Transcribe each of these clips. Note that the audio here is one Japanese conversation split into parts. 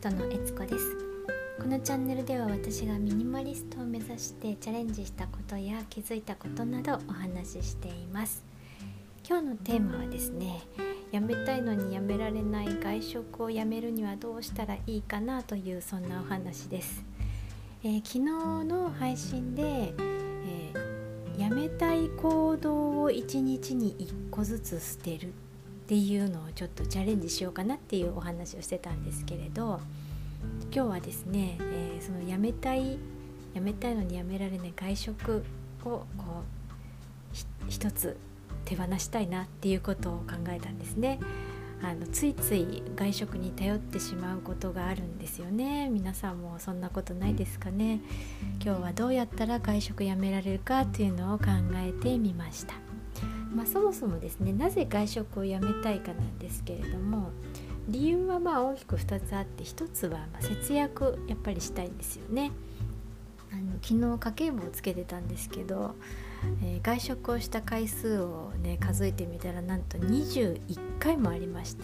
トのえつこです。このチャンネルでは私がミニマリストを目指してチャレンジしたことや気づいたことなどお話ししています。今日のテーマはですねやめたいのにやめられない外食をやめるにはどうしたらいいかなというそんなお話です、えー、昨日の配信で、えー、やめたい行動を1日に1個ずつ捨てる。っていうのをちょっとチャレンジしようかなっていうお話をしてたんですけれど今日はですね、えー、そのやめたいやめたいのにやめられない外食をこう一つ手放したいなっていうことを考えたんですね。あのついつい外食に頼ってしまうことがあるんですよね。皆さんもそんなことないですかね。今日はどうやったら外食やめられるかというのを考えてみました。まあ、そもそもですねなぜ外食をやめたいかなんですけれども理由はまあ大きく2つあって1つはま節約やっぱりしたいんですよね。あの昨日家計簿をつけてたんですけど、えー、外食をした回数をね数えてみたらなんと21回もありまして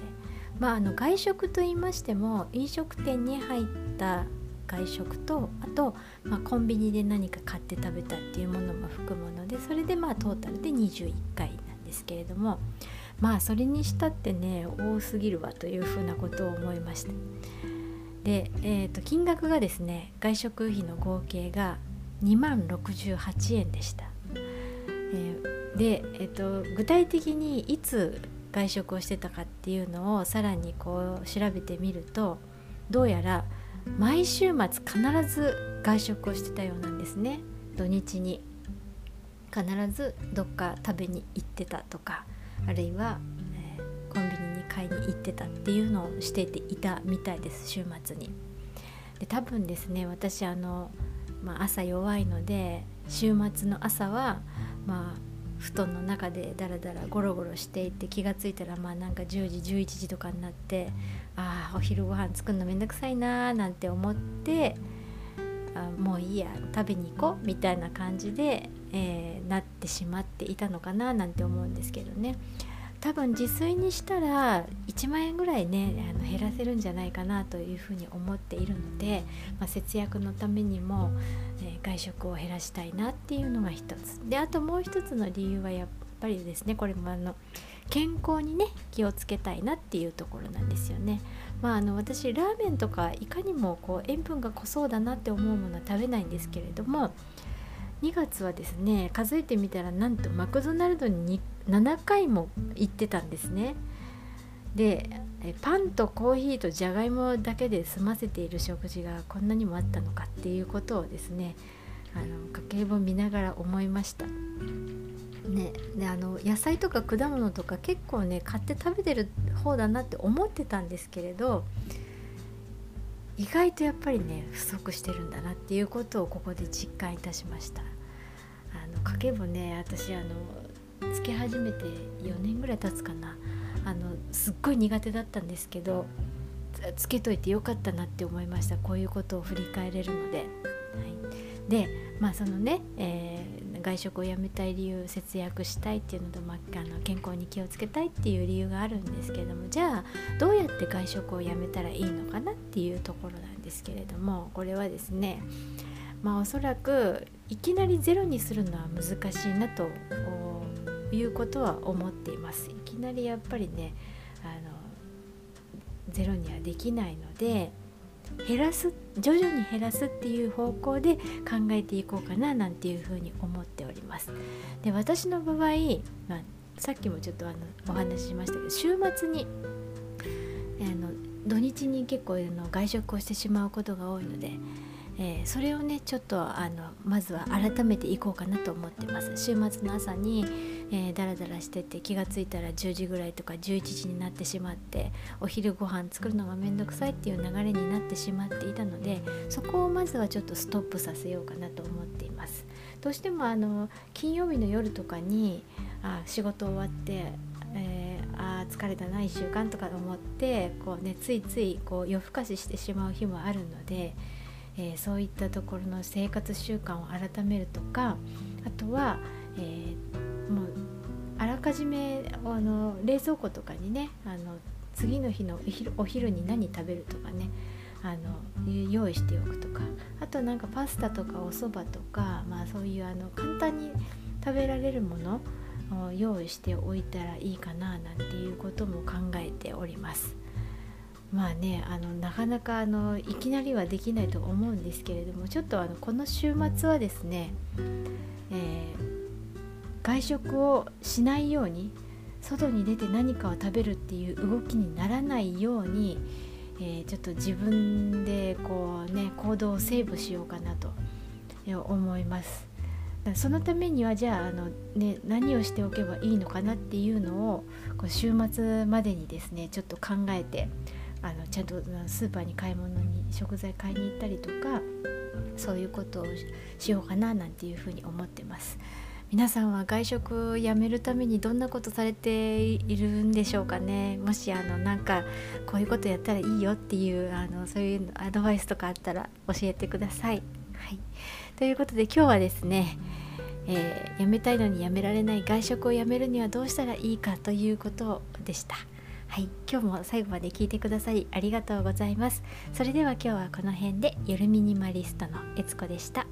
まああの外食と言いましても飲食店に入った外食とあと、まあ、コンビニで何か買って食べたっていうものも含むのでそれでまあトータルで21回なんですけれどもまあそれにしたってね多すぎるわというふうなことを思いましたで、えー、と金額がですね外食費の合計が2万68円でした、えー、で、えーと、具体的にいつ外食をしてたかっていうのをさらにこう調べてみるとどうやら毎週末必ず外食をしてたようなんですね土日に必ずどっか食べに行ってたとかあるいは、えー、コンビニに買いに行ってたっていうのをしてていたみたいです週末に。で多分ですね私あの、まあ、朝弱いので週末の朝はまあ布団の中でダラダラゴロゴロしていて気が付いたらまあなんか10時11時とかになってああお昼ご飯作るのめんどくさいなーなんて思ってあもういいや食べに行こうみたいな感じでえー、なってしまっていたのかななんて思うんですけどね。多分自炊にしたら1万円ぐらいねあの減らせるんじゃないかなというふうに思っているので、まあ、節約のためにも、えー、外食を減らしたいなっていうのが一つであともう一つの理由はやっぱりですねこれもあの健康にね気をつけたいなっていうところなんですよね。まあ、あの私ラーメンとかいかにもこう塩分が濃そうだなって思うものは食べないんですけれども2月はですね数えてみたらなんとマクドナルドに7回も行ってたんですねでパンとコーヒーとじゃがいもだけで済ませている食事がこんなにもあったのかっていうことをですねあの家計簿見ながら思いました。ね、であの野菜とか果物とか結構ね買って食べてる方だなって思ってたんですけれど意外とやっぱりね不足してるんだなっていうことをここで実感いたしました。あの家計簿ね私あのつけ始めて4年ぐらい経つかな。あのすっごい苦手だったんですけどつけといてよかったなって思いました。こういうことを振り返れるので、はい、でまあそのね、えー、外食をやめたい理由節約したいっていうのと、まあ、あの健康に気をつけたいっていう理由があるんですけれどもじゃあどうやって外食をやめたらいいのかなっていうところなんですけれどもこれはですねまあおそらくいきなりゼロにするのは難しいなということは思っています。いきなりやっぱりねあのゼロにはできないので減らす徐々に減らすっていう方向で考えていこうかななんていうふうに思っております。で私の場合、まあ、さっきもちょっとあのお話ししましたけど週末にあの土日に結構あの外食をしてしまうことが多いのでえー、それをねちょっとあのまずは改めていこうかなと思ってます。週末の朝に、えー、ダラダラしてて気が付いたら10時ぐらいとか11時になってしまってお昼ご飯作るのがめんどくさいっていう流れになってしまっていたのでそこをまずはちょっとストップさせようかなと思っています。どうしてもあの金曜日の夜とかにあ仕事終わってえー、あ疲れたな1週間とか思ってこう、ね、ついついこう夜更かししてしまう日もあるので、えー、そういったところの生活習慣を改めるとかあとは、えー、もうあらかじめあの冷蔵庫とかにねあの次の日のお昼に何食べるとかねあの用意しておくとかあとなんかパスタとかおそばとか、まあ、そういうあの簡単に食べられるものを用意しておいたらいいかななんていうことも考えております。まあねあのなかなかあのいきなりはできないと思うんですけれどもちょっとあのこの週末はですね、えー、外食をしないように外に出て何かを食べるっていう動きにならないように、えー、ちょっと自分でこうね行動をセーブしようかなと思います。そのためにはじゃああの、ね、何をしておけばいいのかなっていうのをこう週末までにですねちょっと考えてあのちゃんとスーパーに買い物に食材買いに行ったりとかそういうことをしようかななんていうふうに思ってます。皆さんは外食をやめるためにどんなことされているんでしょうかね？もしあのなんかこういうことやったらいいよっていうあのそういうアドバイスとかあったら教えてください。はい、ということで今日はですね、えー、やめたいのにやめられない外食をやめるにはどうしたらいいかということでした。はい、今日も最後まで聞いてくださりありがとうございます。それでは今日はこの辺で夜ミニマリストのえつこでした。